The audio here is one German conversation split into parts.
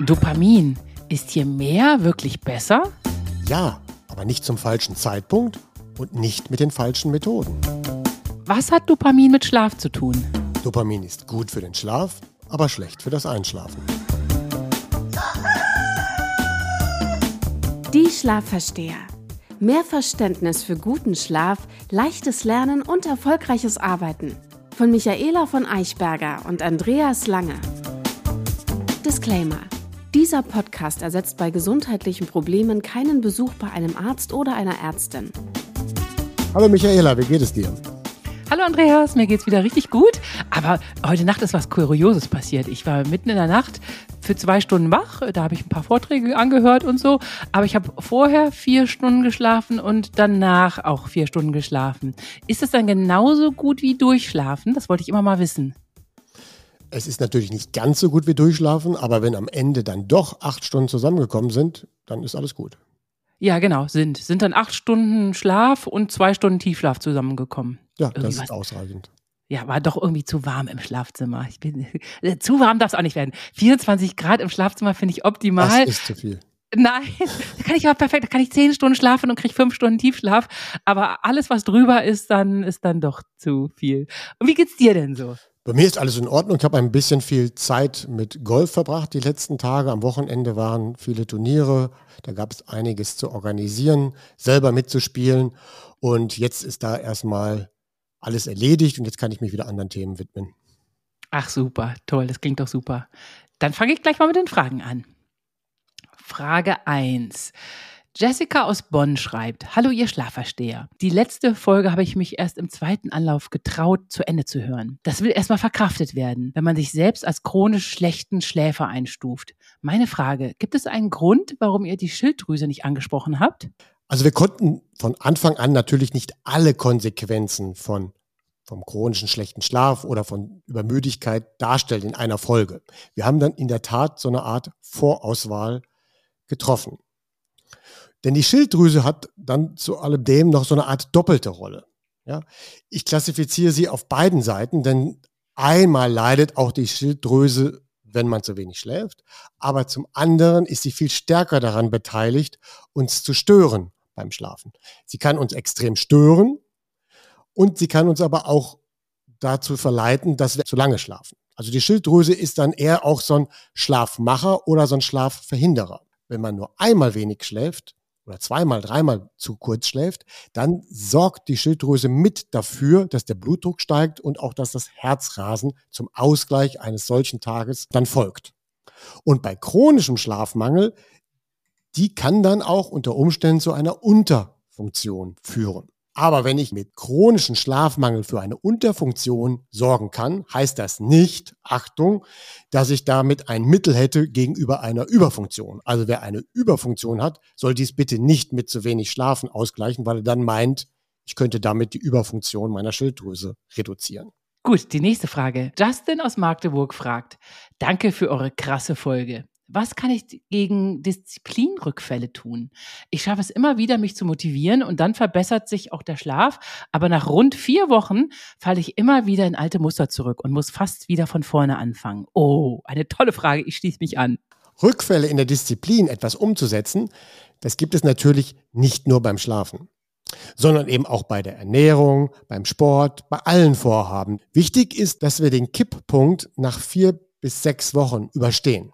Dopamin. Ist hier mehr wirklich besser? Ja, aber nicht zum falschen Zeitpunkt und nicht mit den falschen Methoden. Was hat Dopamin mit Schlaf zu tun? Dopamin ist gut für den Schlaf, aber schlecht für das Einschlafen. Die Schlafversteher. Mehr Verständnis für guten Schlaf, leichtes Lernen und erfolgreiches Arbeiten. Von Michaela von Eichberger und Andreas Lange. Disclaimer. Dieser Podcast ersetzt bei gesundheitlichen Problemen keinen Besuch bei einem Arzt oder einer Ärztin. Hallo Michaela, wie geht es dir? Hallo Andreas, mir geht's wieder richtig gut. Aber heute Nacht ist was Kurioses passiert. Ich war mitten in der Nacht für zwei Stunden wach. Da habe ich ein paar Vorträge angehört und so. Aber ich habe vorher vier Stunden geschlafen und danach auch vier Stunden geschlafen. Ist das dann genauso gut wie durchschlafen? Das wollte ich immer mal wissen. Es ist natürlich nicht ganz so gut wie durchschlafen, aber wenn am Ende dann doch acht Stunden zusammengekommen sind, dann ist alles gut. Ja, genau, sind. Sind dann acht Stunden Schlaf und zwei Stunden Tiefschlaf zusammengekommen. Ja, das ist ausreichend. Ja, war doch irgendwie zu warm im Schlafzimmer. Ich bin, äh, zu warm darf es auch nicht werden. 24 Grad im Schlafzimmer finde ich optimal. Das ist zu viel. Nein, da kann ich aber perfekt, da kann ich zehn Stunden schlafen und kriege fünf Stunden Tiefschlaf. Aber alles, was drüber ist, dann ist dann doch zu viel. Und wie geht's dir denn so? Bei mir ist alles in Ordnung. Ich habe ein bisschen viel Zeit mit Golf verbracht die letzten Tage. Am Wochenende waren viele Turniere. Da gab es einiges zu organisieren, selber mitzuspielen. Und jetzt ist da erstmal alles erledigt und jetzt kann ich mich wieder anderen Themen widmen. Ach super, toll, das klingt doch super. Dann fange ich gleich mal mit den Fragen an. Frage 1. Jessica aus Bonn schreibt, Hallo ihr Schlafversteher. Die letzte Folge habe ich mich erst im zweiten Anlauf getraut, zu Ende zu hören. Das will erstmal verkraftet werden, wenn man sich selbst als chronisch schlechten Schläfer einstuft. Meine Frage, gibt es einen Grund, warum ihr die Schilddrüse nicht angesprochen habt? Also wir konnten von Anfang an natürlich nicht alle Konsequenzen von vom chronischen schlechten Schlaf oder von Übermüdigkeit darstellen in einer Folge. Wir haben dann in der Tat so eine Art Vorauswahl getroffen. Denn die Schilddrüse hat dann zu alledem noch so eine Art doppelte Rolle. Ja? Ich klassifiziere sie auf beiden Seiten, denn einmal leidet auch die Schilddrüse, wenn man zu wenig schläft, aber zum anderen ist sie viel stärker daran beteiligt, uns zu stören beim Schlafen. Sie kann uns extrem stören und sie kann uns aber auch dazu verleiten, dass wir zu lange schlafen. Also die Schilddrüse ist dann eher auch so ein Schlafmacher oder so ein Schlafverhinderer. Wenn man nur einmal wenig schläft, oder zweimal, dreimal zu kurz schläft, dann sorgt die Schilddrüse mit dafür, dass der Blutdruck steigt und auch, dass das Herzrasen zum Ausgleich eines solchen Tages dann folgt. Und bei chronischem Schlafmangel, die kann dann auch unter Umständen zu einer Unterfunktion führen. Aber wenn ich mit chronischen Schlafmangel für eine Unterfunktion sorgen kann, heißt das nicht, Achtung, dass ich damit ein Mittel hätte gegenüber einer Überfunktion. Also wer eine Überfunktion hat, soll dies bitte nicht mit zu wenig Schlafen ausgleichen, weil er dann meint, ich könnte damit die Überfunktion meiner Schilddrüse reduzieren. Gut, die nächste Frage. Justin aus Magdeburg fragt, danke für eure krasse Folge. Was kann ich gegen Disziplinrückfälle tun? Ich schaffe es immer wieder, mich zu motivieren und dann verbessert sich auch der Schlaf. Aber nach rund vier Wochen falle ich immer wieder in alte Muster zurück und muss fast wieder von vorne anfangen. Oh, eine tolle Frage. Ich schließe mich an. Rückfälle in der Disziplin etwas umzusetzen, das gibt es natürlich nicht nur beim Schlafen sondern eben auch bei der Ernährung, beim Sport, bei allen Vorhaben. Wichtig ist, dass wir den Kipppunkt nach vier bis sechs Wochen überstehen.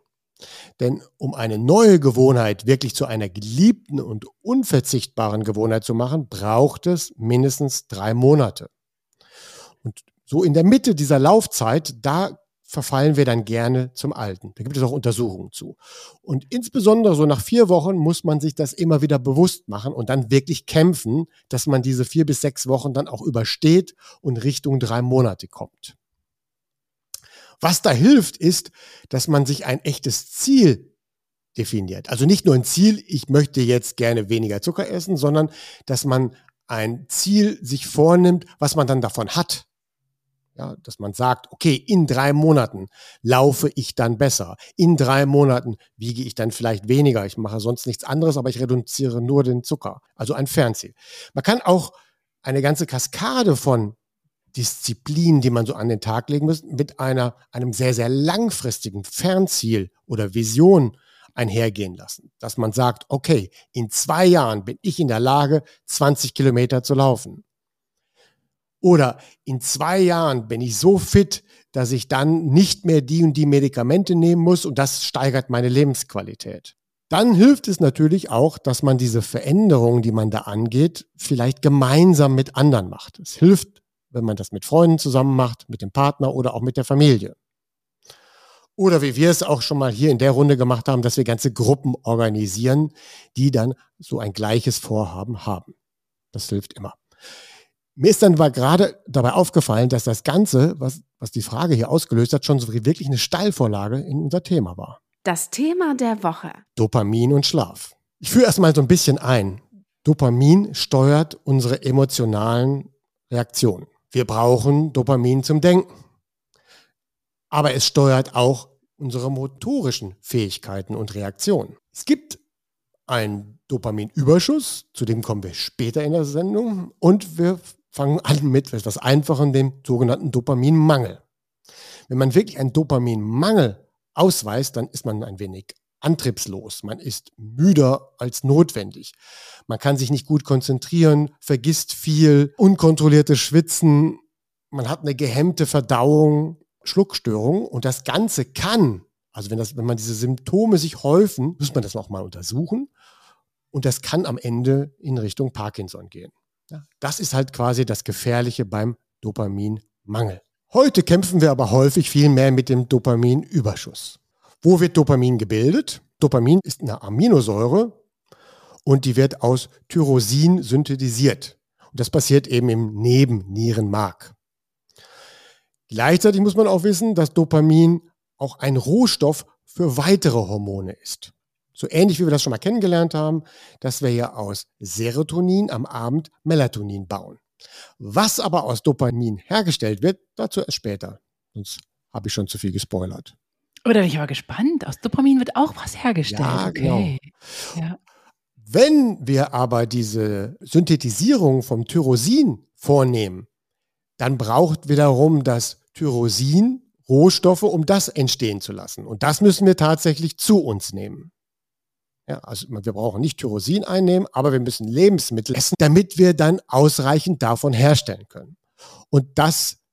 Denn um eine neue Gewohnheit wirklich zu einer geliebten und unverzichtbaren Gewohnheit zu machen, braucht es mindestens drei Monate. Und so in der Mitte dieser Laufzeit, da verfallen wir dann gerne zum Alten. Da gibt es auch Untersuchungen zu. Und insbesondere so nach vier Wochen muss man sich das immer wieder bewusst machen und dann wirklich kämpfen, dass man diese vier bis sechs Wochen dann auch übersteht und Richtung drei Monate kommt. Was da hilft, ist, dass man sich ein echtes Ziel definiert. Also nicht nur ein Ziel, ich möchte jetzt gerne weniger Zucker essen, sondern dass man ein Ziel sich vornimmt, was man dann davon hat. Ja, dass man sagt, okay, in drei Monaten laufe ich dann besser. In drei Monaten wiege ich dann vielleicht weniger. Ich mache sonst nichts anderes, aber ich reduziere nur den Zucker. Also ein Fernziel. Man kann auch eine ganze Kaskade von Disziplin, die man so an den Tag legen muss, mit einer, einem sehr, sehr langfristigen Fernziel oder Vision einhergehen lassen. Dass man sagt, okay, in zwei Jahren bin ich in der Lage, 20 Kilometer zu laufen. Oder in zwei Jahren bin ich so fit, dass ich dann nicht mehr die und die Medikamente nehmen muss und das steigert meine Lebensqualität. Dann hilft es natürlich auch, dass man diese Veränderungen, die man da angeht, vielleicht gemeinsam mit anderen macht. Es hilft, wenn man das mit Freunden zusammen macht, mit dem Partner oder auch mit der Familie. Oder wie wir es auch schon mal hier in der Runde gemacht haben, dass wir ganze Gruppen organisieren, die dann so ein gleiches Vorhaben haben. Das hilft immer. Mir ist dann aber gerade dabei aufgefallen, dass das Ganze, was, was die Frage hier ausgelöst hat, schon so wirklich eine Steilvorlage in unser Thema war. Das Thema der Woche. Dopamin und Schlaf. Ich führe erstmal so ein bisschen ein. Dopamin steuert unsere emotionalen Reaktionen. Wir brauchen Dopamin zum Denken. Aber es steuert auch unsere motorischen Fähigkeiten und Reaktionen. Es gibt einen Dopaminüberschuss, zu dem kommen wir später in der Sendung, und wir fangen an mit etwas Einfachem, dem sogenannten Dopaminmangel. Wenn man wirklich einen Dopaminmangel ausweist, dann ist man ein wenig antriebslos. Man ist müder als notwendig. Man kann sich nicht gut konzentrieren, vergisst viel, unkontrolliertes Schwitzen, man hat eine gehemmte Verdauung, Schluckstörung und das Ganze kann, also wenn, das, wenn man diese Symptome sich häufen, muss man das auch mal untersuchen und das kann am Ende in Richtung Parkinson gehen. Das ist halt quasi das Gefährliche beim Dopaminmangel. Heute kämpfen wir aber häufig viel mehr mit dem Dopaminüberschuss. Wo wird Dopamin gebildet? Dopamin ist eine Aminosäure und die wird aus Tyrosin synthetisiert. Und das passiert eben im Nebennierenmark. Gleichzeitig muss man auch wissen, dass Dopamin auch ein Rohstoff für weitere Hormone ist. So ähnlich wie wir das schon mal kennengelernt haben, dass wir ja aus Serotonin am Abend Melatonin bauen. Was aber aus Dopamin hergestellt wird, dazu erst später. Sonst habe ich schon zu viel gespoilert. Oder bin ich aber gespannt. Aus Dopamin wird auch was hergestellt. Ja, okay. Genau. Ja. Wenn wir aber diese Synthetisierung vom Tyrosin vornehmen, dann braucht wiederum das Tyrosin Rohstoffe, um das entstehen zu lassen. Und das müssen wir tatsächlich zu uns nehmen. Ja, also wir brauchen nicht Tyrosin einnehmen, aber wir müssen Lebensmittel essen, damit wir dann ausreichend davon herstellen können. Und das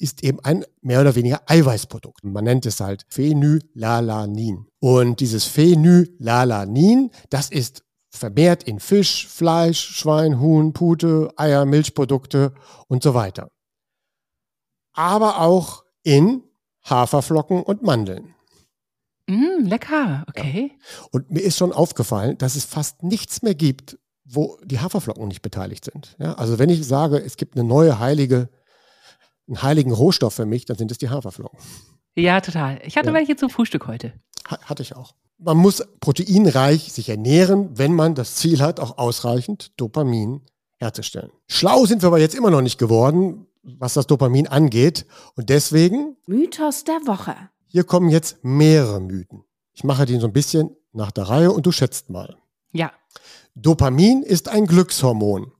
ist eben ein mehr oder weniger Eiweißprodukt. Man nennt es halt Phenylalanin. Und dieses Phenylalanin, das ist vermehrt in Fisch, Fleisch, Schwein, Huhn, Pute, Eier, Milchprodukte und so weiter. Aber auch in Haferflocken und Mandeln. Mm, lecker, okay. Ja. Und mir ist schon aufgefallen, dass es fast nichts mehr gibt, wo die Haferflocken nicht beteiligt sind. Ja, also wenn ich sage, es gibt eine neue heilige, einen heiligen Rohstoff für mich, dann sind es die Haferflocken. Ja, total. Ich hatte ja. welche zum Frühstück heute. Hatte ich auch. Man muss proteinreich sich ernähren, wenn man das Ziel hat, auch ausreichend Dopamin herzustellen. Schlau sind wir aber jetzt immer noch nicht geworden, was das Dopamin angeht. Und deswegen. Mythos der Woche. Hier kommen jetzt mehrere Mythen. Ich mache die so ein bisschen nach der Reihe und du schätzt mal. Ja. Dopamin ist ein Glückshormon.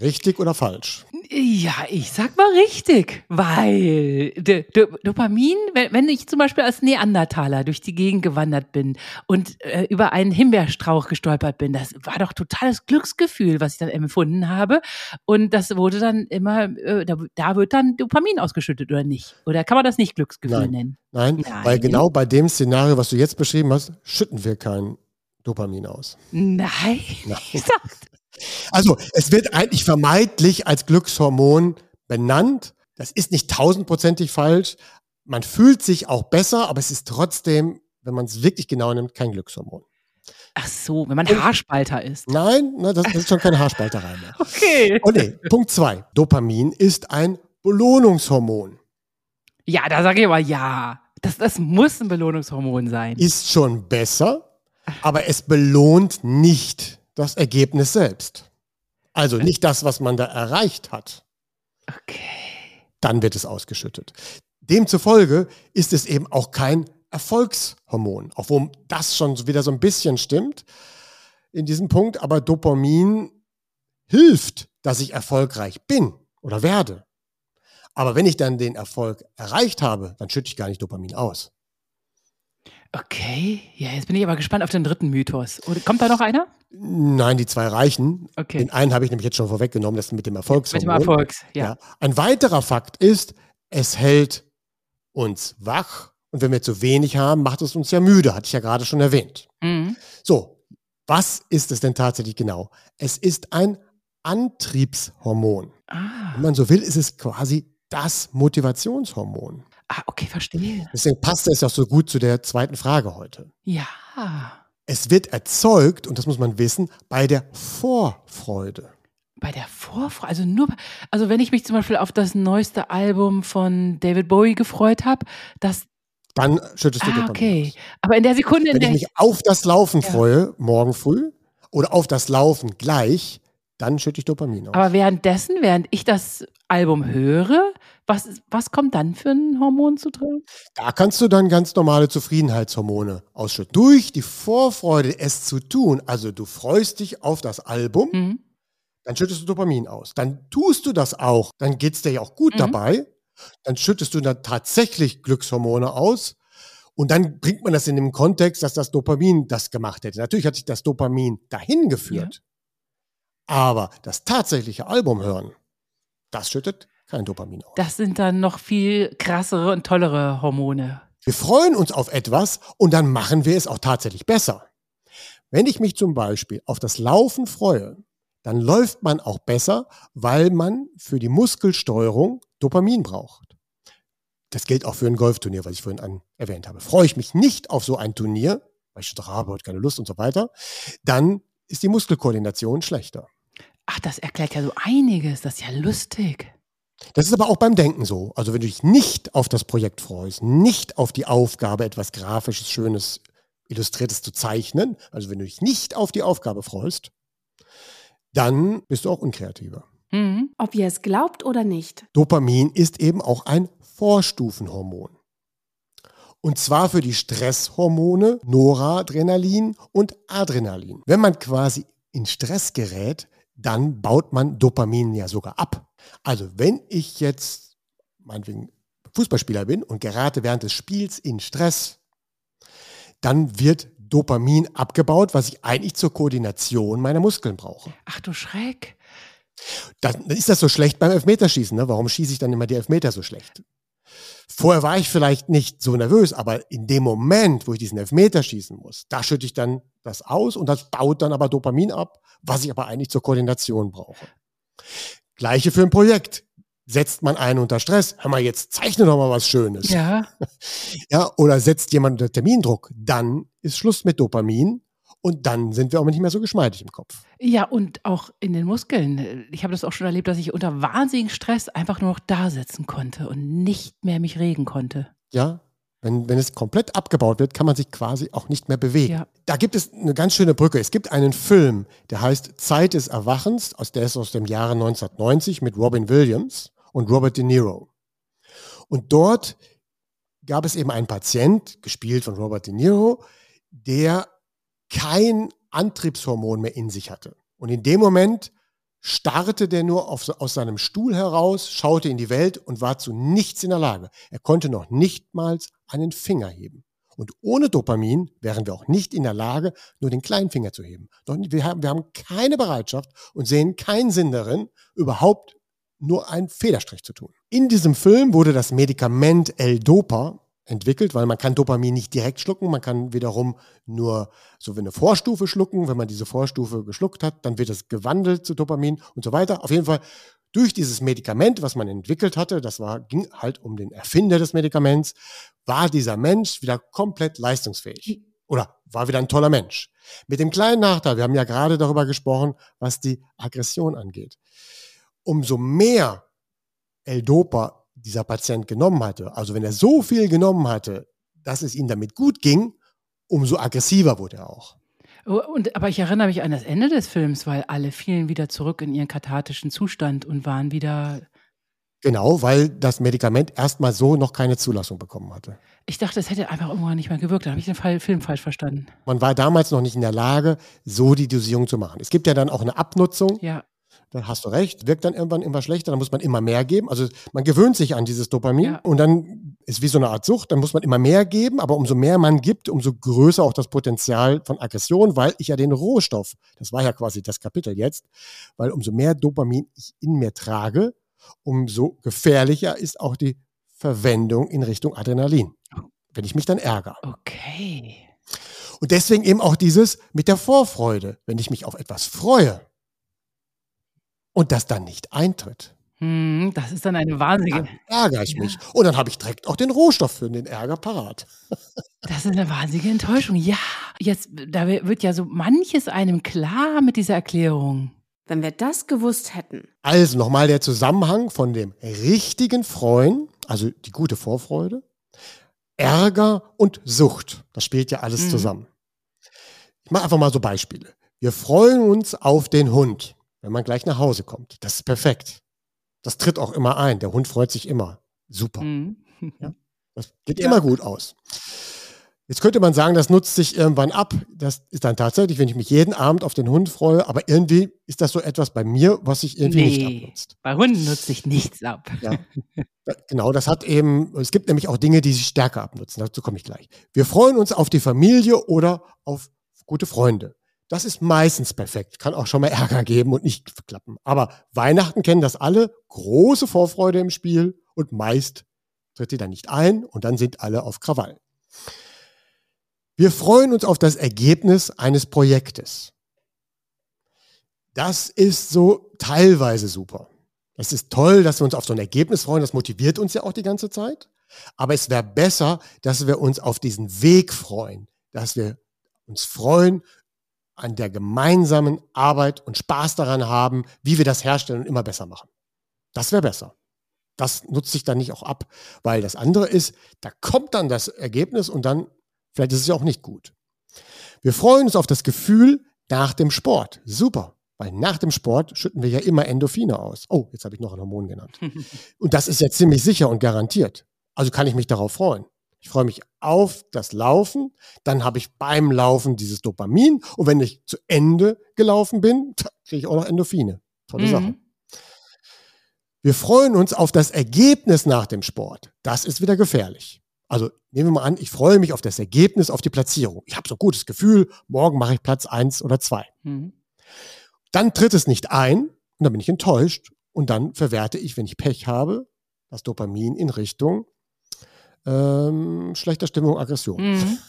Richtig oder falsch? Ja, ich sag mal richtig, weil D D Dopamin, wenn, ich zum Beispiel als Neandertaler durch die Gegend gewandert bin und äh, über einen Himbeerstrauch gestolpert bin, das war doch totales Glücksgefühl, was ich dann empfunden habe. Und das wurde dann immer, äh, da, da, wird dann Dopamin ausgeschüttet oder nicht? Oder kann man das nicht Glücksgefühl Nein. nennen? Nein, Nein, weil genau bei dem Szenario, was du jetzt beschrieben hast, schütten wir kein Dopamin aus. Nein. Nein. Also es wird eigentlich vermeintlich als Glückshormon benannt. Das ist nicht tausendprozentig falsch. Man fühlt sich auch besser, aber es ist trotzdem, wenn man es wirklich genau nimmt, kein Glückshormon. Ach so, wenn man Haarspalter ist. Nein, na, das, das, ist schon keine Haarspalterei mehr. okay. Und nee, Punkt zwei. Dopamin ist ein Belohnungshormon. Ja, da sage ich aber ja. Das, das muss ein Belohnungshormon sein. Ist schon besser, aber es belohnt nicht das Ergebnis selbst. Also nicht das, was man da erreicht hat. Okay. Dann wird es ausgeschüttet. Demzufolge ist es eben auch kein Erfolgshormon, obwohl das schon wieder so ein bisschen stimmt in diesem Punkt. Aber Dopamin hilft, dass ich erfolgreich bin oder werde. Aber wenn ich dann den Erfolg erreicht habe, dann schütte ich gar nicht Dopamin aus. Okay, ja, jetzt bin ich aber gespannt auf den dritten Mythos. Kommt da noch einer? Nein, die zwei reichen. Okay. Den einen habe ich nämlich jetzt schon vorweggenommen, das mit dem Erfolgshormon. Mit dem Erfolgs, ja. Ja. Ein weiterer Fakt ist, es hält uns wach und wenn wir zu wenig haben, macht es uns ja müde, hatte ich ja gerade schon erwähnt. Mhm. So, was ist es denn tatsächlich genau? Es ist ein Antriebshormon. Ah. Wenn man so will, ist es quasi das Motivationshormon. Ah, okay, verstehe. Deswegen passt es auch so gut zu der zweiten Frage heute. Ja. Es wird erzeugt, und das muss man wissen, bei der Vorfreude. Bei der Vorfreude, also nur, also wenn ich mich zum Beispiel auf das neueste Album von David Bowie gefreut habe, das, Dann schüttest du ah, Dopamin okay. aus. Aber in der Sekunde, in Wenn ich der mich auf das Laufen Ja. freue, morgen früh, oder auf das Laufen gleich, dann schütte ich Dopamin aus. aber währenddessen, während ich das Album höre, was, was kommt dann für ein Hormon zu tragen? Da kannst du dann ganz normale Zufriedenheitshormone ausschütten. Durch die Vorfreude, es zu tun, also du freust dich auf das Album, Mhm. dann schüttest du Dopamin aus. Dann tust du das auch, dann geht es dir ja auch gut Mhm. dabei. Dann schüttest du dann tatsächlich Glückshormone aus. Und dann bringt man das in den Kontext, dass das Dopamin das gemacht hätte. Natürlich hat sich das Dopamin dahin geführt. Aber das tatsächliche Album hören, das schüttet kein Dopamin aus. Das sind dann noch viel krassere und tollere Hormone. Wir freuen uns auf etwas und dann machen wir es auch tatsächlich besser. Wenn ich mich zum Beispiel auf das Laufen freue, dann läuft man auch besser, weil man für die Muskelsteuerung Dopamin braucht. Das gilt auch für ein Golfturnier, was ich vorhin an, erwähnt habe. Freue ich mich nicht auf so ein Turnier, weil ich schon habe heute keine Lust und so weiter, dann ist die Muskelkoordination schlechter. Ach, das erklärt ja so einiges. Das ist ja lustig. Das ist aber auch beim Denken so. Also wenn du dich nicht auf das Projekt freust, nicht auf die Aufgabe, etwas Grafisches, Schönes, Illustriertes zu zeichnen, also wenn du dich nicht auf die Aufgabe freust, dann bist du auch unkreativer. Mhm. Ob ihr es glaubt oder nicht. Dopamin ist eben auch ein Vorstufenhormon. Und zwar für die Stresshormone Noradrenalin und Adrenalin. Wenn man quasi in Stress gerät, dann baut man Dopamin ja sogar ab. Also wenn ich jetzt meinetwegen Fußballspieler bin und gerate während des Spiels in Stress, dann wird Dopamin abgebaut, was ich eigentlich zur Koordination meiner Muskeln brauche. Ach du Schreck. Dann ist das so schlecht beim Elfmeterschießen. Ne? Warum schieße ich dann immer die Elfmeter so schlecht? Vorher war ich vielleicht nicht so nervös, aber in dem Moment, wo ich diesen Elfmeter schießen muss, da schütte ich dann das aus und das baut dann aber Dopamin ab, was ich aber eigentlich zur Koordination brauche. Gleiche für ein Projekt. Setzt man einen unter Stress, hör mal, jetzt zeichne doch mal was Schönes. Ja. Ja, oder setzt jemand unter Termindruck, dann ist Schluss mit Dopamin und dann sind wir auch nicht mehr so geschmeidig im Kopf. Ja, und auch in den Muskeln. Ich habe das auch schon erlebt, dass ich unter wahnsinnigen Stress einfach nur noch da sitzen konnte und nicht mehr mich regen konnte. Ja, wenn, wenn es komplett abgebaut wird, kann man sich quasi auch nicht mehr bewegen. Ja. Da gibt es eine ganz schöne Brücke. Es gibt einen Film, der heißt Zeit des Erwachens, aus der ist aus dem Jahre 1990 mit Robin Williams und Robert De Niro. Und dort gab es eben einen Patient, gespielt von Robert De Niro, der kein Antriebshormon mehr in sich hatte. Und in dem Moment starrte der nur auf, aus seinem Stuhl heraus, schaute in die Welt und war zu nichts in der Lage. Er konnte noch nicht mal einen Finger heben. Und ohne Dopamin wären wir auch nicht in der Lage, nur den kleinen Finger zu heben. Doch wir haben, wir haben keine Bereitschaft und sehen keinen Sinn darin, überhaupt nur einen Federstrich zu tun. In diesem Film wurde das Medikament L-Dopa entwickelt, weil man kann Dopamin nicht direkt schlucken, man kann wiederum nur so wie eine Vorstufe schlucken. Wenn man diese Vorstufe geschluckt hat, dann wird es gewandelt zu Dopamin und so weiter. Auf jeden Fall durch dieses Medikament, was man entwickelt hatte, das war, ging halt um den Erfinder des Medikaments, war dieser Mensch wieder komplett leistungsfähig. Oder war wieder ein toller Mensch. Mit dem kleinen Nachteil, wir haben ja gerade darüber gesprochen, was die Aggression angeht. Umso mehr L-Dopa dieser Patient genommen hatte, also wenn er so viel genommen hatte, dass es ihm damit gut ging, umso aggressiver wurde er auch. Oh, Und, aber ich erinnere mich an das Ende des Films, weil alle fielen wieder zurück in ihren kathartischen Zustand und waren wieder. Genau, weil das Medikament erstmal so noch keine Zulassung bekommen hatte. Ich dachte, es hätte einfach irgendwann nicht mehr gewirkt. Da habe ich den Fall, Film falsch verstanden. Man war damals noch nicht in der Lage, so die Dosierung zu machen. Es gibt ja dann auch eine Abnutzung. Ja. Dann hast du recht, wirkt dann irgendwann immer schlechter, dann muss man immer mehr geben. Also man gewöhnt sich an dieses Dopamin ja. und dann ist wie so eine Art Sucht, dann muss man immer mehr geben, aber umso mehr man gibt, umso größer auch das Potenzial von Aggression, weil ich ja den Rohstoff, das war ja quasi das Kapitel jetzt, weil umso mehr Dopamin ich in mir trage, umso gefährlicher ist auch die Verwendung in Richtung Adrenalin, wenn ich mich dann ärgere. Okay. Und deswegen eben auch dieses mit der Vorfreude, wenn ich mich auf etwas freue und das dann nicht eintritt. Hm, das ist dann eine wahnsinnige. Dann ärgere ich ja. mich. Und dann habe ich direkt auch den Rohstoff für den Ärger parat. Das ist eine wahnsinnige Enttäuschung. Ja, jetzt, da wird ja so manches einem klar mit dieser Erklärung. Wenn wir das gewusst hätten. Also nochmal der Zusammenhang von dem richtigen Freuen, also die gute Vorfreude, Ärger und Sucht. Das spielt ja alles mhm. zusammen. Ich mache einfach mal so Beispiele. Wir freuen uns auf den Hund, wenn man gleich nach Hause kommt. Das ist perfekt. Das tritt auch immer ein. Der Hund freut sich immer. Super. Mhm. Ja, das geht ja. immer gut aus. Jetzt könnte man sagen, das nutzt sich irgendwann ab. Das ist dann tatsächlich, wenn ich mich jeden Abend auf den Hund freue, aber irgendwie ist das so etwas bei mir, was sich irgendwie nee, nicht abnutzt. Bei Hunden nutzt sich nichts ab. Ja. Genau, das hat eben, es gibt nämlich auch Dinge, die sich stärker abnutzen. Dazu komme ich gleich. Wir freuen uns auf die Familie oder auf gute Freunde. Das ist meistens perfekt. Kann auch schon mal Ärger geben und nicht klappen. Aber Weihnachten kennen das alle. Große Vorfreude im Spiel und meist tritt die dann nicht ein und dann sind alle auf Krawall. Wir freuen uns auf das Ergebnis eines Projektes. Das ist so teilweise super. Es ist toll, dass wir uns auf so ein Ergebnis freuen. Das motiviert uns ja auch die ganze Zeit. Aber es wäre besser, dass wir uns auf diesen Weg freuen, dass wir uns freuen an der gemeinsamen Arbeit und Spaß daran haben, wie wir das herstellen und immer besser machen. Das wäre besser. Das nutzt sich dann nicht auch ab, weil das andere ist, da kommt dann das Ergebnis und dann, vielleicht ist es ja auch nicht gut. Wir freuen uns auf das Gefühl nach dem Sport. Super. Weil nach dem Sport schütten wir ja immer Endorphine aus. Oh, jetzt habe ich noch ein Hormon genannt. Und das ist ja ziemlich sicher und garantiert. Also kann ich mich darauf freuen. Ich freue mich auf das Laufen, dann habe ich beim Laufen dieses Dopamin und wenn ich zu Ende gelaufen bin, kriege ich auch noch Endorphine. Tolle mhm. Sache. Wir freuen uns auf das Ergebnis nach dem Sport. Das ist wieder gefährlich. Also nehmen wir mal an, ich freue mich auf das Ergebnis, auf die Platzierung. Ich habe so ein gutes Gefühl, morgen mache ich Platz eins oder zwei. Mhm. Dann tritt es nicht ein und dann bin ich enttäuscht und dann verwerte ich, wenn ich Pech habe, das Dopamin in Richtung ähm, schlechter Stimmung, Aggression. Mhm.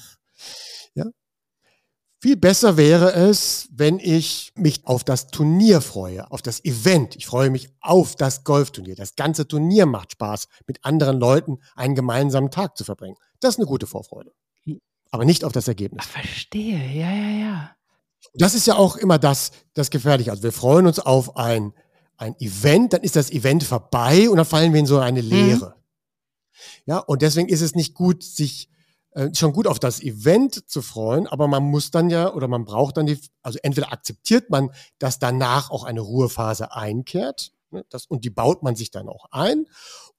Ja? Viel besser wäre es, wenn ich mich auf das Turnier freue, auf das Event. Ich freue mich auf das Golfturnier. Das ganze Turnier macht Spaß, mit anderen Leuten einen gemeinsamen Tag zu verbringen. Das ist eine gute Vorfreude. Aber nicht auf das Ergebnis. Ach, verstehe, ja, ja, ja. Das ist ja auch immer das, das Gefährliche. Also wir freuen uns auf ein, ein Event, dann ist das Event vorbei und dann fallen wir in so eine mhm. Leere. Mhm. Ja, und deswegen ist es nicht gut, sich äh, schon gut auf das Event zu freuen, aber man muss dann ja oder man braucht dann die, also entweder akzeptiert man, dass danach auch eine Ruhephase einkehrt, ne, das, und die baut man sich dann auch ein,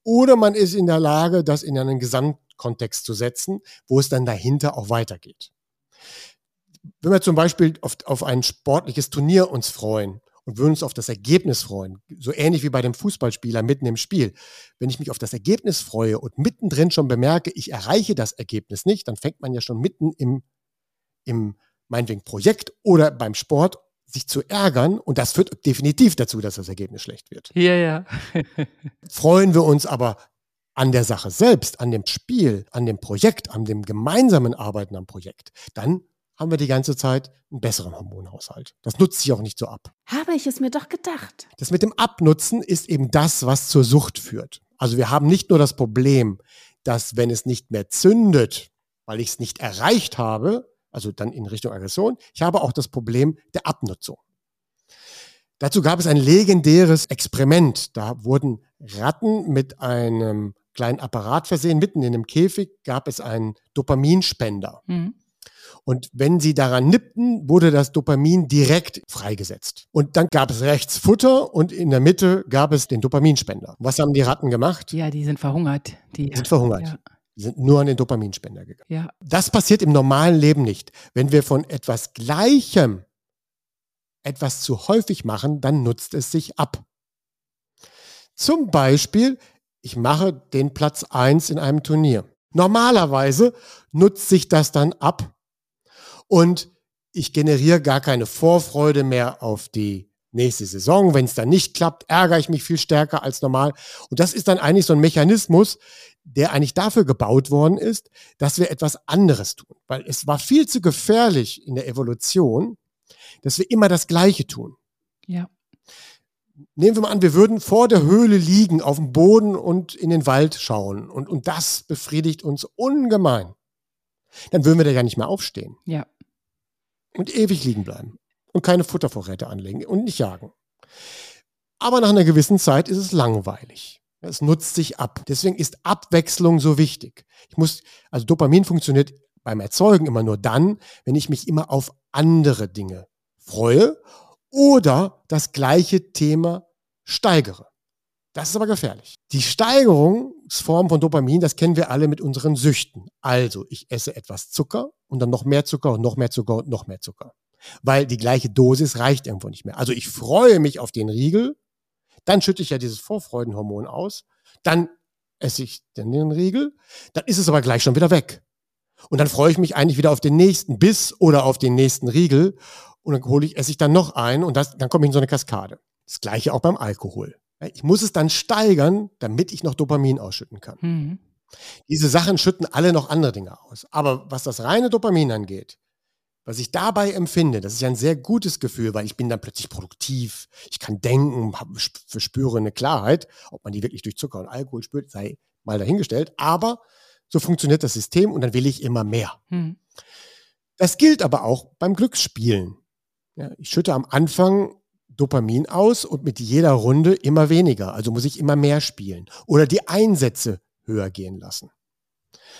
oder man ist in der Lage, das in einen Gesamtkontext zu setzen, wo es dann dahinter auch weitergeht. Wenn wir zum Beispiel auf, auf ein sportliches Turnier uns freuen und würden uns auf das Ergebnis freuen, so ähnlich wie bei dem Fußballspieler mitten im Spiel. Wenn ich mich auf das Ergebnis freue und mittendrin schon bemerke, ich erreiche das Ergebnis nicht, dann fängt man ja schon mitten im, im meinetwegen Projekt oder beim Sport sich zu ärgern und das führt definitiv dazu, dass das Ergebnis schlecht wird. Ja, ja. Freuen wir uns aber an der Sache selbst, an dem Spiel, an dem Projekt, an dem gemeinsamen Arbeiten am Projekt, dann haben wir die ganze Zeit einen besseren Hormonhaushalt. Das nutzt sich auch nicht so ab. Habe ich es mir doch gedacht. Das mit dem Abnutzen ist eben das, was zur Sucht führt. Also wir haben nicht nur das Problem, dass wenn es nicht mehr zündet, weil ich es nicht erreicht habe, also dann in Richtung Aggression, ich habe auch das Problem der Abnutzung. Dazu gab es ein legendäres Experiment. Da wurden Ratten mit einem kleinen Apparat versehen. Mitten in einem Käfig gab es einen Dopaminspender. Mhm. Und wenn sie daran nippten, wurde das Dopamin direkt freigesetzt. Und dann gab es rechts Futter und in der Mitte gab es den Dopaminspender. Was haben die Ratten gemacht? Ja, die sind verhungert. Die, sind verhungert. Ja. Die sind nur an den Dopaminspender gegangen. Ja. Das passiert im normalen Leben nicht. Wenn wir von etwas Gleichem etwas zu häufig machen, dann nutzt es sich ab. Zum Beispiel, ich mache den Platz 1 in einem Turnier. Normalerweise nutzt sich das dann ab und ich generiere gar keine Vorfreude mehr auf die nächste Saison. Wenn es dann nicht klappt, ärgere ich mich viel stärker als normal. Und das ist dann eigentlich so ein Mechanismus, der eigentlich dafür gebaut worden ist, dass wir etwas anderes tun. Weil es war viel zu gefährlich in der Evolution, dass wir immer das Gleiche tun. Ja. Nehmen wir mal an, wir würden vor der Höhle liegen, auf dem Boden und in den Wald schauen. Und, und das befriedigt uns ungemein. Dann würden wir da ja nicht mehr aufstehen. Ja. Und ewig liegen bleiben. Und keine Futtervorräte anlegen und nicht jagen. Aber nach einer gewissen Zeit ist es langweilig. Es nutzt sich ab. Deswegen ist Abwechslung so wichtig. Ich muss, also Dopamin funktioniert beim Erzeugen immer nur dann, wenn ich mich immer auf andere Dinge freue oder das gleiche Thema steigere. Das ist aber gefährlich. Die Steigerungsform von Dopamin, das kennen wir alle mit unseren Süchten. Also, ich esse etwas Zucker und dann noch mehr Zucker und noch mehr Zucker und noch mehr Zucker. Weil die gleiche Dosis reicht irgendwo nicht mehr. Also, ich freue mich auf den Riegel, dann schütte ich ja dieses Vorfreudenhormon aus, dann esse ich den Riegel, dann ist es aber gleich schon wieder weg. Und dann freue ich mich eigentlich wieder auf den nächsten Biss oder auf den nächsten Riegel und dann hole ich, esse ich dann noch ein und das, dann komme ich in so eine Kaskade. Das gleiche auch beim Alkohol. Ich muss es dann steigern, damit ich noch Dopamin ausschütten kann. Mhm. Diese Sachen schütten alle noch andere Dinge aus. Aber was das reine Dopamin angeht, was ich dabei empfinde, das ist ja ein sehr gutes Gefühl, weil ich bin dann plötzlich produktiv, ich kann denken, verspüre eine Klarheit. Ob man die wirklich durch Zucker und Alkohol spürt, sei mal dahingestellt. Aber so funktioniert das System und dann will ich immer mehr. Mhm. Das gilt aber auch beim Glücksspielen. Ja, ich schütte am Anfang Dopamin aus und mit jeder Runde immer weniger. Also muss ich immer mehr spielen oder die Einsätze höher gehen lassen.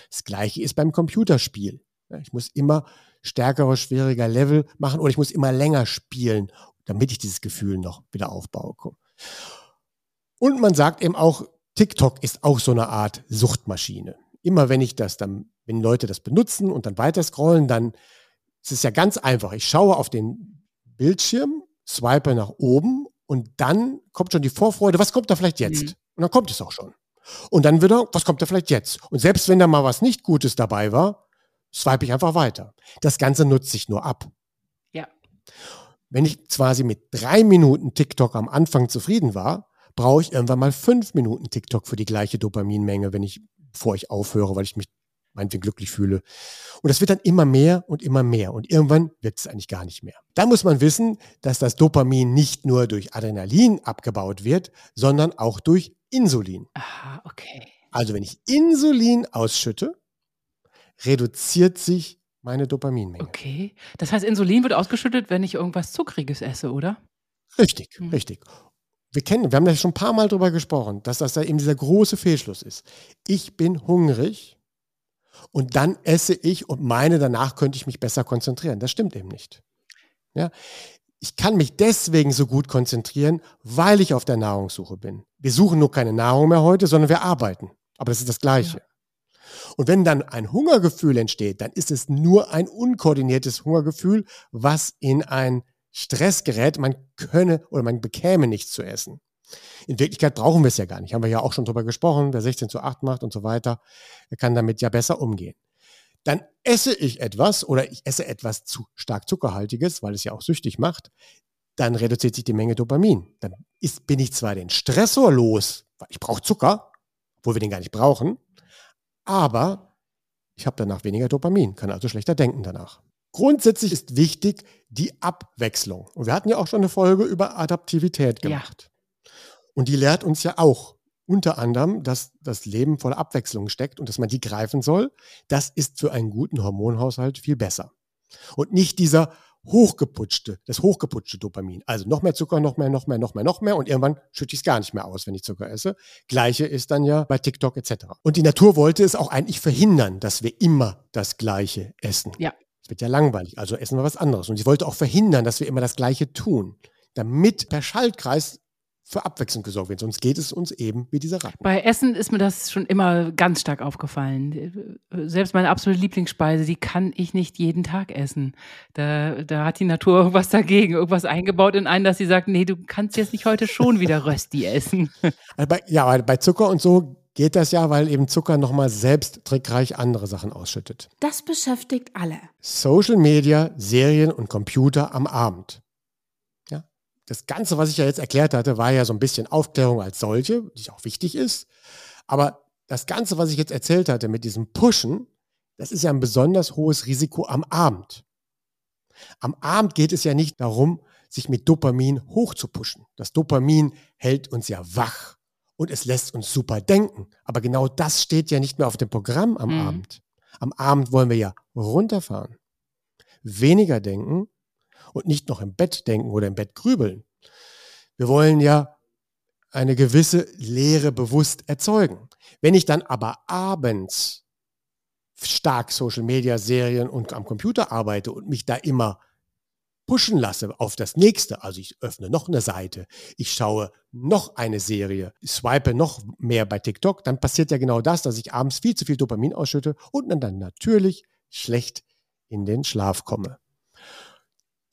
Das gleiche ist beim Computerspiel. Ich muss immer stärkere, schwieriger Level machen oder ich muss immer länger spielen, damit ich dieses Gefühl noch wieder aufbaue. Und man sagt eben auch, TikTok ist auch so eine Art Suchtmaschine. Immer wenn ich das dann, wenn Leute das benutzen und dann weiter scrollen, dann ist es ja ganz einfach. Ich schaue auf den Bildschirm, swipe nach oben und dann kommt schon die Vorfreude, was kommt da vielleicht jetzt? Mhm. Und dann kommt es auch schon. Und dann wieder, was kommt da vielleicht jetzt? Und selbst wenn da mal was nicht Gutes dabei war, swipe ich einfach weiter. Das Ganze nutzt sich nur ab. Ja. Wenn ich quasi mit drei Minuten TikTok am Anfang zufrieden war, brauche ich irgendwann mal fünf Minuten TikTok für die gleiche Dopaminmenge, wenn ich, bevor ich aufhöre, weil ich mich meinetwegen glücklich fühle. Und das wird dann immer mehr und immer mehr. Und irgendwann wird es eigentlich gar nicht mehr. Da muss man wissen, dass das Dopamin nicht nur durch Adrenalin abgebaut wird, sondern auch durch Insulin. Aha, okay. Also wenn ich Insulin ausschütte, reduziert sich meine Dopaminmenge. Okay. Das heißt, Insulin wird ausgeschüttet, wenn ich irgendwas Zuckriges esse, oder? Richtig, hm. richtig. Wir kennen, wir haben da schon ein paar Mal drüber gesprochen, dass das da eben dieser große Fehlschluss ist. Ich bin hungrig und dann esse ich und meine, danach könnte ich mich besser konzentrieren. Das stimmt eben nicht. Ja? Ich kann mich deswegen so gut konzentrieren, weil ich auf der Nahrungssuche bin. Wir suchen nur keine Nahrung mehr heute, sondern wir arbeiten. Aber das ist das Gleiche. Ja. Und wenn dann ein Hungergefühl entsteht, dann ist es nur ein unkoordiniertes Hungergefühl, was in ein Stress gerät. Man könne oder man bekäme nichts zu essen. In Wirklichkeit brauchen wir es ja gar nicht. Haben wir ja auch schon drüber gesprochen. Wer 16 zu 8 macht und so weiter, der kann damit ja besser umgehen. Dann esse ich etwas oder ich esse etwas zu stark zuckerhaltiges, weil es ja auch süchtig macht. Dann reduziert sich die Menge Dopamin. Dann ist, bin ich zwar den Stressor los, weil ich brauche Zucker, obwohl wir den gar nicht brauchen, aber ich habe danach weniger Dopamin, kann also schlechter denken danach. Grundsätzlich ist wichtig die Abwechslung. Und wir hatten ja auch schon eine Folge über Adaptivität gemacht. Und die lehrt uns ja auch unter anderem, dass das Leben voller Abwechslung steckt und dass man die greifen soll. Das ist für einen guten Hormonhaushalt viel besser. Und nicht dieser hochgeputschte, das hochgeputschte Dopamin. Also noch mehr Zucker, noch mehr, noch mehr, noch mehr, noch mehr und irgendwann schütte ich es gar nicht mehr aus, wenn ich Zucker esse. Gleiche ist dann ja bei TikTok etc. Und die Natur wollte es auch eigentlich verhindern, dass wir immer das Gleiche essen. Ja. Es wird ja langweilig, also essen wir was anderes. Und sie wollte auch verhindern, dass wir immer das Gleiche tun, damit per Schaltkreis für Abwechslung gesorgt wird. Sonst geht es uns eben wie dieser Ratten. Bei Essen ist mir das schon immer ganz stark aufgefallen. Selbst meine absolute Lieblingsspeise, die kann ich nicht jeden Tag essen. Da, da hat die Natur irgendwas dagegen, irgendwas eingebaut in einen, dass sie sagt, nee, du kannst jetzt nicht heute schon wieder Rösti essen. Also bei, ja, bei Zucker und so geht das ja, weil eben Zucker nochmal selbst trickreich andere Sachen ausschüttet. Das beschäftigt alle. Social Media, Serien und Computer am Abend das Ganze, was ich ja jetzt erklärt hatte, war ja so ein bisschen Aufklärung als solche, die auch wichtig ist. Aber das Ganze, was ich jetzt erzählt hatte mit diesem Pushen, das ist ja ein besonders hohes Risiko am Abend. Am Abend geht es ja nicht darum, sich mit Dopamin hochzupushen. Das Dopamin hält uns ja wach und es lässt uns super denken. Aber genau das steht ja nicht mehr auf dem Programm am mhm. Abend. Am Abend wollen wir ja runterfahren, weniger denken und nicht noch im Bett denken oder im Bett grübeln. Wir wollen ja eine gewisse Lehre bewusst erzeugen. Wenn ich dann aber abends stark Social Media Serien und am Computer arbeite und mich da immer pushen lasse auf das nächste, also ich öffne noch eine Seite, ich schaue noch eine Serie, swipe noch mehr bei TikTok, dann passiert ja genau das, dass ich abends viel zu viel Dopamin ausschütte und dann natürlich schlecht in den Schlaf komme.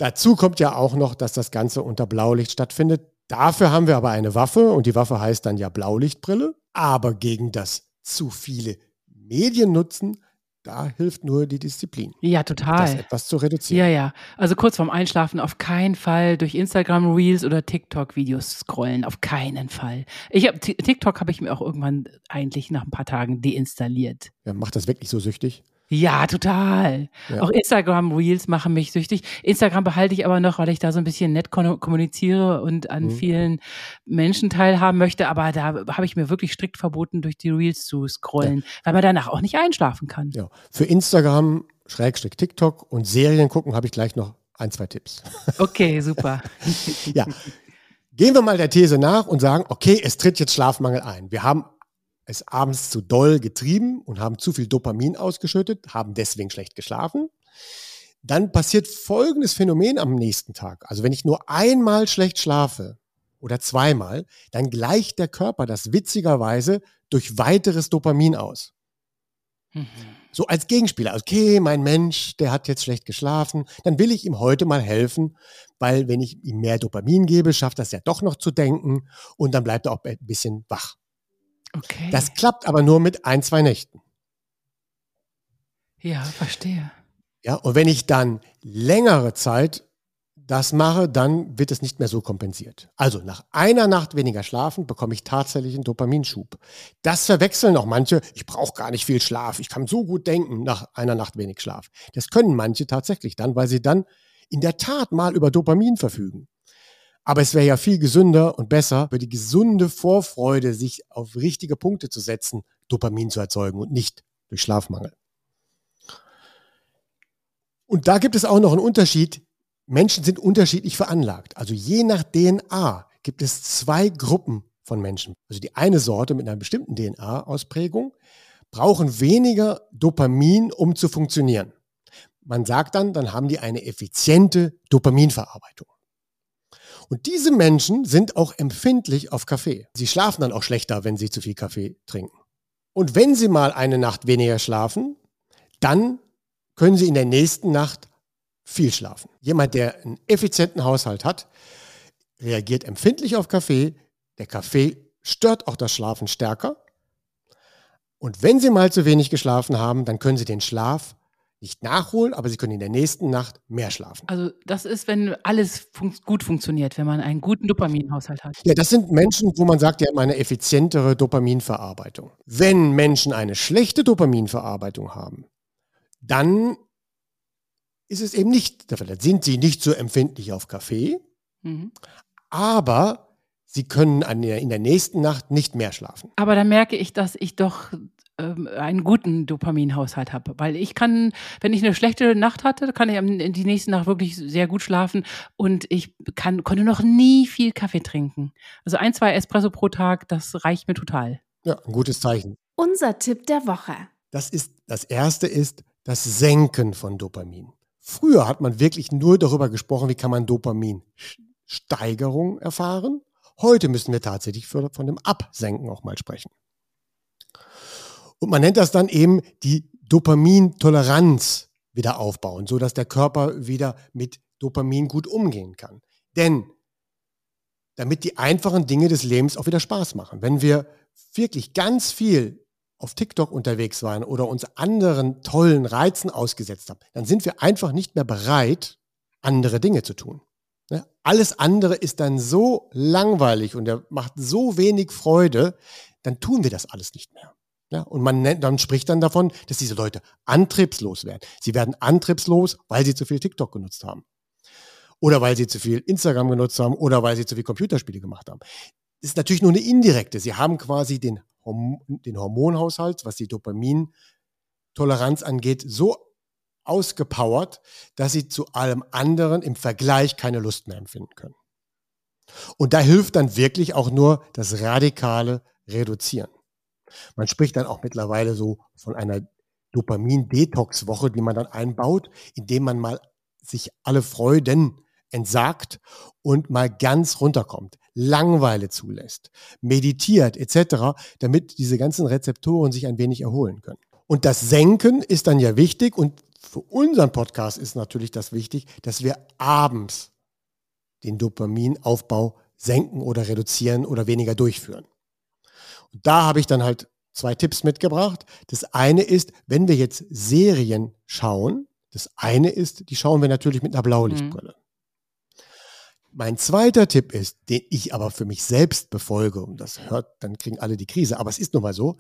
Dazu kommt ja auch noch, dass das Ganze unter Blaulicht stattfindet. Dafür haben wir aber eine Waffe und die Waffe heißt dann ja Blaulichtbrille. Aber gegen das zu viele Medien nutzen, da hilft nur die Disziplin. Ja, total. Das etwas zu reduzieren. Ja, ja. Also kurz vorm Einschlafen auf keinen Fall durch Instagram Reels oder TikTok Videos scrollen. Auf keinen Fall. Ich habe TikTok habe ich mir auch irgendwann eigentlich nach ein paar Tagen deinstalliert. Ja, macht das wirklich so süchtig? Ja, total. Ja. Auch Instagram Reels machen mich süchtig. Instagram behalte ich aber noch, weil ich da so ein bisschen nett kommuniziere und an mhm. vielen Menschen teilhaben möchte. Aber da habe ich mir wirklich strikt verboten, durch die Reels zu scrollen, ja. weil man danach auch nicht einschlafen kann. Ja. Für Instagram, Schrägstrich TikTok und Serien gucken habe ich gleich noch ein, zwei Tipps. Okay, super. ja. Gehen wir mal der These nach und sagen, okay, es tritt jetzt Schlafmangel ein. Wir haben es abends zu doll getrieben und haben zu viel Dopamin ausgeschüttet, haben deswegen schlecht geschlafen. Dann passiert folgendes Phänomen am nächsten Tag. Also wenn ich nur einmal schlecht schlafe oder zweimal, dann gleicht der Körper das witzigerweise durch weiteres Dopamin aus. Mhm. So als Gegenspieler. Okay, mein Mensch, der hat jetzt schlecht geschlafen, dann will ich ihm heute mal helfen, weil wenn ich ihm mehr Dopamin gebe, schafft das ja doch noch zu denken und dann bleibt er auch ein bisschen wach. Okay. Das klappt aber nur mit ein, zwei Nächten. Ja, verstehe. Ja, und wenn ich dann längere Zeit das mache, dann wird es nicht mehr so kompensiert. Also nach einer Nacht weniger schlafen bekomme ich tatsächlich einen Dopaminschub. Das verwechseln auch manche. Ich brauche gar nicht viel Schlaf. Ich kann so gut denken nach einer Nacht wenig Schlaf. Das können manche tatsächlich dann, weil sie dann in der Tat mal über Dopamin verfügen. Aber es wäre ja viel gesünder und besser, für die gesunde Vorfreude, sich auf richtige Punkte zu setzen, Dopamin zu erzeugen und nicht durch Schlafmangel. Und da gibt es auch noch einen Unterschied. Menschen sind unterschiedlich veranlagt. Also je nach DNA gibt es zwei Gruppen von Menschen. Also die eine Sorte mit einer bestimmten DNA-Ausprägung brauchen weniger Dopamin, um zu funktionieren. Man sagt dann, dann haben die eine effiziente Dopaminverarbeitung. Und diese Menschen sind auch empfindlich auf Kaffee. Sie schlafen dann auch schlechter, wenn sie zu viel Kaffee trinken. Und wenn sie mal eine Nacht weniger schlafen, dann können sie in der nächsten Nacht viel schlafen. Jemand, der einen effizienten Haushalt hat, reagiert empfindlich auf Kaffee. Der Kaffee stört auch das Schlafen stärker. Und wenn Sie mal zu wenig geschlafen haben, dann können Sie den Schlaf nicht nachholen, aber sie können in der nächsten Nacht mehr schlafen. Also das ist, wenn alles fun gut funktioniert, wenn man einen guten Dopaminhaushalt hat. Ja, das sind Menschen, wo man sagt, die haben eine effizientere Dopaminverarbeitung. Wenn Menschen eine schlechte Dopaminverarbeitung haben, dann ist es eben nicht der Fall. Dann sind sie nicht so empfindlich auf Kaffee, mhm. aber sie können in der nächsten Nacht nicht mehr schlafen. Aber da merke ich, dass ich doch einen guten Dopaminhaushalt habe. Weil ich kann, wenn ich eine schlechte Nacht hatte, kann ich die nächste Nacht wirklich sehr gut schlafen und ich kann, konnte noch nie viel Kaffee trinken. Also ein, zwei Espresso pro Tag, das reicht mir total. Ja, ein gutes Zeichen. Unser Tipp der Woche. Das ist, das erste ist das Senken von Dopamin. Früher hat man wirklich nur darüber gesprochen, wie kann man Dopaminsteigerung erfahren. Heute müssen wir tatsächlich von dem Absenken auch mal sprechen. Und man nennt das dann eben die Dopamintoleranz wieder aufbauen, so dass der Körper wieder mit Dopamin gut umgehen kann. Denn damit die einfachen Dinge des Lebens auch wieder Spaß machen. Wenn wir wirklich ganz viel auf TikTok unterwegs waren oder uns anderen tollen Reizen ausgesetzt haben, dann sind wir einfach nicht mehr bereit, andere Dinge zu tun. Alles andere ist dann so langweilig und er macht so wenig Freude, dann tun wir das alles nicht mehr. Ja, und man nennt, dann spricht dann davon, dass diese Leute antriebslos werden. Sie werden antriebslos, weil sie zu viel TikTok genutzt haben. Oder weil sie zu viel Instagram genutzt haben oder weil sie zu viel Computerspiele gemacht haben. Das ist natürlich nur eine indirekte. Sie haben quasi den, Horm den Hormonhaushalt, was die Dopamintoleranz angeht, so ausgepowert, dass sie zu allem anderen im Vergleich keine Lust mehr empfinden können. Und da hilft dann wirklich auch nur das radikale Reduzieren. Man spricht dann auch mittlerweile so von einer Dopamin-Detox-Woche, die man dann einbaut, indem man mal sich alle Freuden entsagt und mal ganz runterkommt, Langweile zulässt, meditiert etc., damit diese ganzen Rezeptoren sich ein wenig erholen können. Und das Senken ist dann ja wichtig und für unseren Podcast ist natürlich das wichtig, dass wir abends den Dopaminaufbau senken oder reduzieren oder weniger durchführen. Und da habe ich dann halt zwei Tipps mitgebracht. Das eine ist, wenn wir jetzt Serien schauen, das eine ist, die schauen wir natürlich mit einer Blaulichtbrille. Mhm. Mein zweiter Tipp ist, den ich aber für mich selbst befolge, und das hört, dann kriegen alle die Krise, aber es ist nun mal so,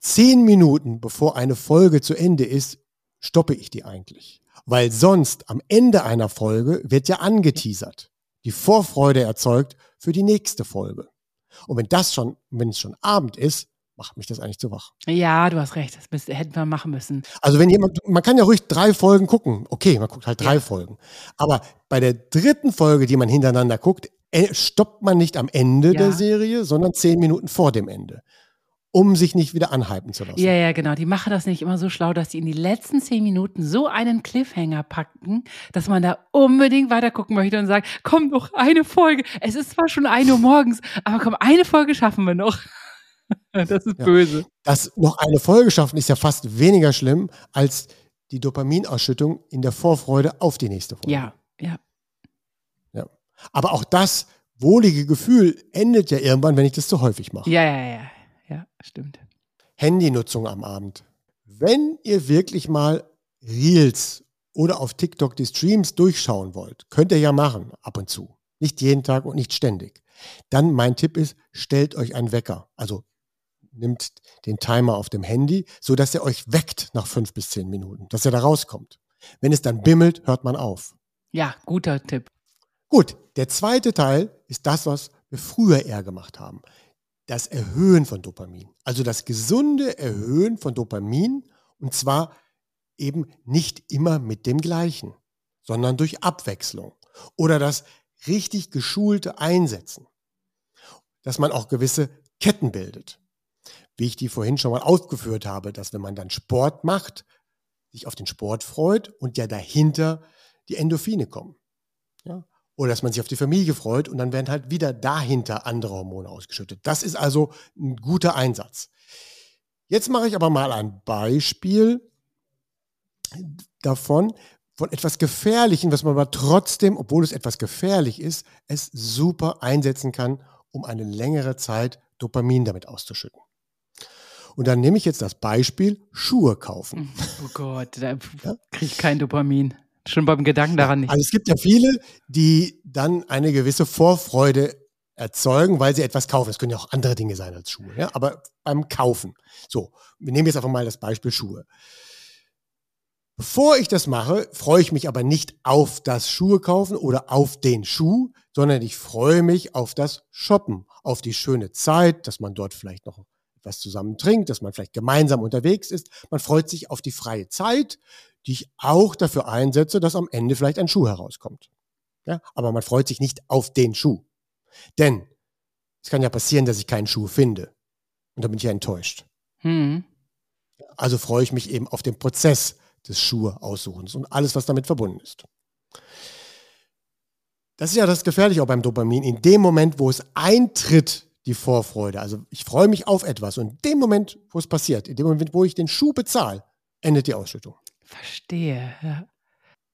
zehn Minuten bevor eine Folge zu Ende ist, stoppe ich die eigentlich. Weil sonst am Ende einer Folge wird ja angeteasert, die Vorfreude erzeugt für die nächste Folge. Und wenn das schon, wenn es schon Abend ist, macht mich das eigentlich zu wach. Ja, du hast recht. Das müsste, hätten wir machen müssen. Also wenn jemand, man kann ja ruhig drei Folgen gucken. Okay, man guckt halt drei ja. Folgen. Aber bei der dritten Folge, die man hintereinander guckt, äh, stoppt man nicht am Ende ja. der Serie, sondern zehn Minuten vor dem Ende um sich nicht wieder anhypen zu lassen. Ja, ja, genau. Die machen das nicht immer so schlau, dass die in die letzten zehn Minuten so einen Cliffhanger packen, dass man da unbedingt weiter gucken möchte und sagt, komm noch eine Folge. Es ist zwar schon ein Uhr morgens, aber komm, eine Folge schaffen wir noch. Das ist ja. böse. Das noch eine Folge schaffen ist ja fast weniger schlimm als die Dopaminausschüttung in der Vorfreude auf die nächste Folge. Ja, ja. Ja. Aber auch das wohlige Gefühl endet ja irgendwann, wenn ich das zu häufig mache. Ja, ja ja, stimmt. Handynutzung am Abend. Wenn ihr wirklich mal Reels oder auf TikTok die Streams durchschauen wollt, könnt ihr ja machen, ab und zu. Nicht jeden Tag und nicht ständig. Dann mein Tipp ist, stellt euch einen Wecker. Also nimmt den Timer auf dem Handy, so dass er euch weckt nach fünf bis zehn Minuten, dass er da rauskommt. Wenn es dann bimmelt, hört man auf. Ja, guter Tipp. Gut, der zweite Teil ist das, was wir früher eher gemacht haben das Erhöhen von Dopamin. Also das gesunde Erhöhen von Dopamin und zwar eben nicht immer mit dem gleichen, sondern durch Abwechslung oder das richtig geschulte Einsetzen. Dass man auch gewisse Ketten bildet. Wie ich die vorhin schon mal aufgeführt habe, dass wenn man dann Sport macht, sich auf den Sport freut und ja dahinter die Endorphine kommen. Ja? Oder dass man sich auf die Familie freut und dann werden halt wieder dahinter andere Hormone ausgeschüttet. Das ist also ein guter Einsatz. Jetzt mache ich aber mal ein Beispiel davon, von etwas Gefährlichen, was man aber trotzdem, obwohl es etwas gefährlich ist, es super einsetzen kann, um eine längere Zeit Dopamin damit auszuschütten. Und dann nehme ich jetzt das Beispiel Schuhe kaufen. Oh Gott, da kriege ich kein Dopamin. Schon beim Gedanken daran nicht. Also es gibt ja viele, die dann eine gewisse Vorfreude erzeugen, weil sie etwas kaufen. Es können ja auch andere Dinge sein als Schuhe, ja? aber beim Kaufen. So, wir nehmen jetzt einfach mal das Beispiel Schuhe. Bevor ich das mache, freue ich mich aber nicht auf das Schuhe kaufen oder auf den Schuh, sondern ich freue mich auf das Shoppen, auf die schöne Zeit, dass man dort vielleicht noch etwas zusammen trinkt, dass man vielleicht gemeinsam unterwegs ist. Man freut sich auf die freie Zeit, die ich auch dafür einsetze, dass am Ende vielleicht ein Schuh herauskommt. Ja, aber man freut sich nicht auf den Schuh. Denn es kann ja passieren, dass ich keinen Schuh finde. Und dann bin ich ja enttäuscht. Hm. Also freue ich mich eben auf den Prozess des Schuhe aussuchens und alles, was damit verbunden ist. Das ist ja das Gefährliche auch beim Dopamin. In dem Moment, wo es eintritt, die Vorfreude. Also ich freue mich auf etwas und in dem Moment, wo es passiert, in dem Moment, wo ich den Schuh bezahle, endet die Ausschüttung. Verstehe. Ja.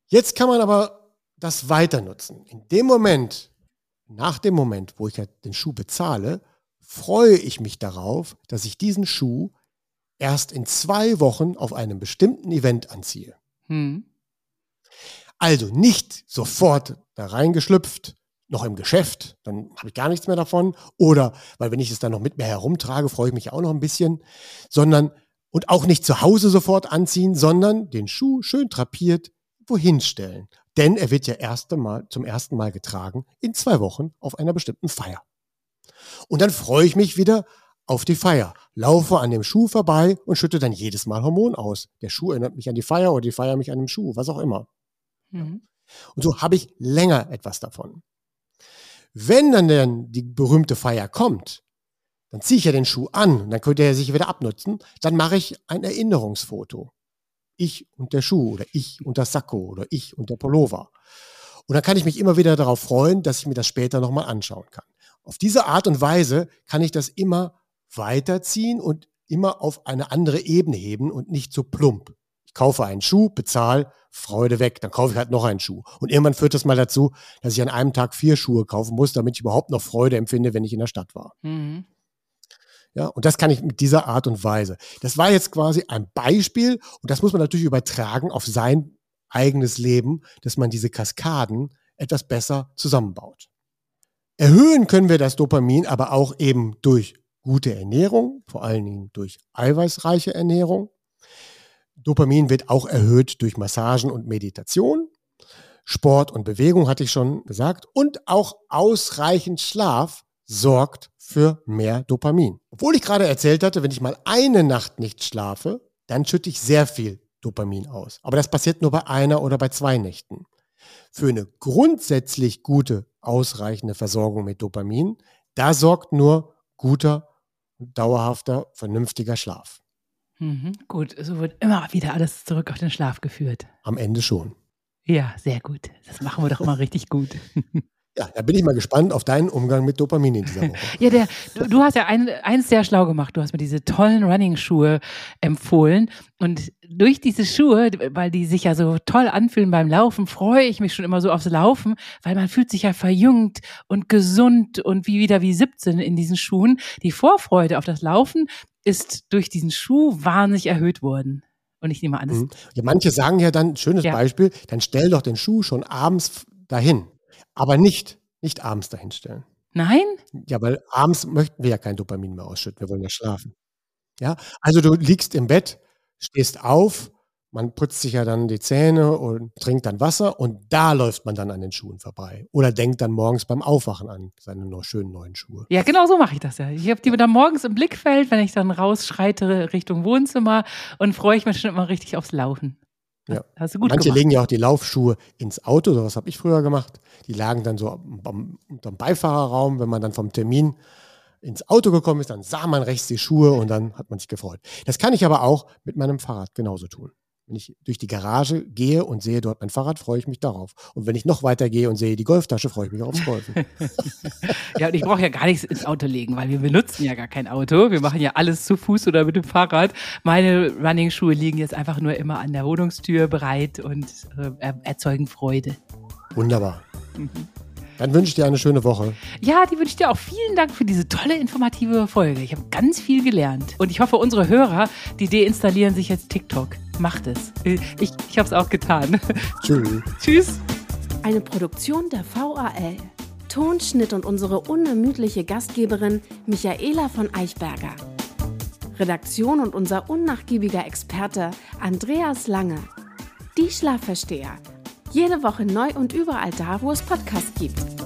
Jetzt kann man aber das weiter nutzen. In dem Moment, nach dem Moment, wo ich den Schuh bezahle, freue ich mich darauf, dass ich diesen Schuh erst in zwei Wochen auf einem bestimmten Event anziehe. Hm. Also nicht sofort da reingeschlüpft, noch im Geschäft, dann habe ich gar nichts mehr davon. Oder, weil wenn ich es dann noch mit mir herumtrage, freue ich mich auch noch ein bisschen, sondern und auch nicht zu Hause sofort anziehen, sondern den Schuh schön drapiert wohin stellen. Denn er wird ja erste Mal, zum ersten Mal getragen in zwei Wochen auf einer bestimmten Feier. Und dann freue ich mich wieder auf die Feier, laufe an dem Schuh vorbei und schütte dann jedes Mal Hormon aus. Der Schuh erinnert mich an die Feier oder die Feier mich an den Schuh, was auch immer. Mhm. Und so habe ich länger etwas davon. Wenn dann denn die berühmte Feier kommt, dann ziehe ich ja den Schuh an dann könnte er sich wieder abnutzen. Dann mache ich ein Erinnerungsfoto. Ich und der Schuh oder ich und das Sakko oder ich und der Pullover. Und dann kann ich mich immer wieder darauf freuen, dass ich mir das später nochmal anschauen kann. Auf diese Art und Weise kann ich das immer weiterziehen und immer auf eine andere Ebene heben und nicht so plump. Ich kaufe einen Schuh, bezahle, Freude weg, dann kaufe ich halt noch einen Schuh. Und irgendwann führt das mal dazu, dass ich an einem Tag vier Schuhe kaufen muss, damit ich überhaupt noch Freude empfinde, wenn ich in der Stadt war. Mhm. Ja, und das kann ich mit dieser Art und Weise. Das war jetzt quasi ein Beispiel und das muss man natürlich übertragen auf sein eigenes Leben, dass man diese Kaskaden etwas besser zusammenbaut. Erhöhen können wir das Dopamin aber auch eben durch gute Ernährung, vor allen Dingen durch eiweißreiche Ernährung. Dopamin wird auch erhöht durch Massagen und Meditation. Sport und Bewegung hatte ich schon gesagt. Und auch ausreichend Schlaf sorgt für mehr Dopamin. Obwohl ich gerade erzählt hatte, wenn ich mal eine Nacht nicht schlafe, dann schütte ich sehr viel Dopamin aus. Aber das passiert nur bei einer oder bei zwei Nächten. Für eine grundsätzlich gute, ausreichende Versorgung mit Dopamin, da sorgt nur guter, dauerhafter, vernünftiger Schlaf. Mhm, gut, so wird immer wieder alles zurück auf den Schlaf geführt. Am Ende schon. Ja, sehr gut. Das machen wir doch immer richtig gut. Ja, da bin ich mal gespannt auf deinen Umgang mit Dopamin in dieser Woche. ja, der, du, du hast ja ein, eins sehr schlau gemacht. Du hast mir diese tollen Running-Schuhe empfohlen. Und durch diese Schuhe, weil die sich ja so toll anfühlen beim Laufen, freue ich mich schon immer so aufs Laufen, weil man fühlt sich ja verjüngt und gesund und wie wieder wie 17 in diesen Schuhen. Die Vorfreude auf das Laufen ist durch diesen Schuh wahnsinnig erhöht worden. Und ich nehme an, das mhm. ja, manche sagen ja dann, schönes ja. Beispiel, dann stell doch den Schuh schon abends dahin. Aber nicht, nicht abends dahinstellen. Nein? Ja, weil abends möchten wir ja kein Dopamin mehr ausschütten. Wir wollen ja schlafen. Ja, also du liegst im Bett, stehst auf, man putzt sich ja dann die Zähne und trinkt dann Wasser und da läuft man dann an den Schuhen vorbei. Oder denkt dann morgens beim Aufwachen an seine noch schönen neuen Schuhe. Ja, genau so mache ich das ja. Ich habe die dann morgens im Blickfeld, wenn ich dann rausschreite Richtung Wohnzimmer und freue ich mich schon immer richtig aufs Laufen. Ja. Hast du gut Manche gemacht. legen ja auch die Laufschuhe ins Auto, so was habe ich früher gemacht. Die lagen dann so unter dem Beifahrerraum, wenn man dann vom Termin ins Auto gekommen ist, dann sah man rechts die Schuhe und dann hat man sich gefreut. Das kann ich aber auch mit meinem Fahrrad genauso tun. Wenn ich durch die Garage gehe und sehe dort mein Fahrrad, freue ich mich darauf. Und wenn ich noch weiter gehe und sehe die Golftasche, freue ich mich aufs Golfen. ja, und ich brauche ja gar nichts ins Auto legen, weil wir benutzen ja gar kein Auto. Wir machen ja alles zu Fuß oder mit dem Fahrrad. Meine Running-Schuhe liegen jetzt einfach nur immer an der Wohnungstür bereit und äh, erzeugen Freude. Wunderbar. Mhm. Dann wünsche ich dir eine schöne Woche. Ja, die wünsche ich dir auch. Vielen Dank für diese tolle, informative Folge. Ich habe ganz viel gelernt. Und ich hoffe, unsere Hörer, die deinstallieren sich jetzt TikTok. Macht es. Ich, ich habe es auch getan. Tschüss. Tschüss. Eine Produktion der VAL. Tonschnitt und unsere unermüdliche Gastgeberin Michaela von Eichberger. Redaktion und unser unnachgiebiger Experte Andreas Lange. Die Schlafversteher jede Woche neu und überall da, wo es Podcasts gibt.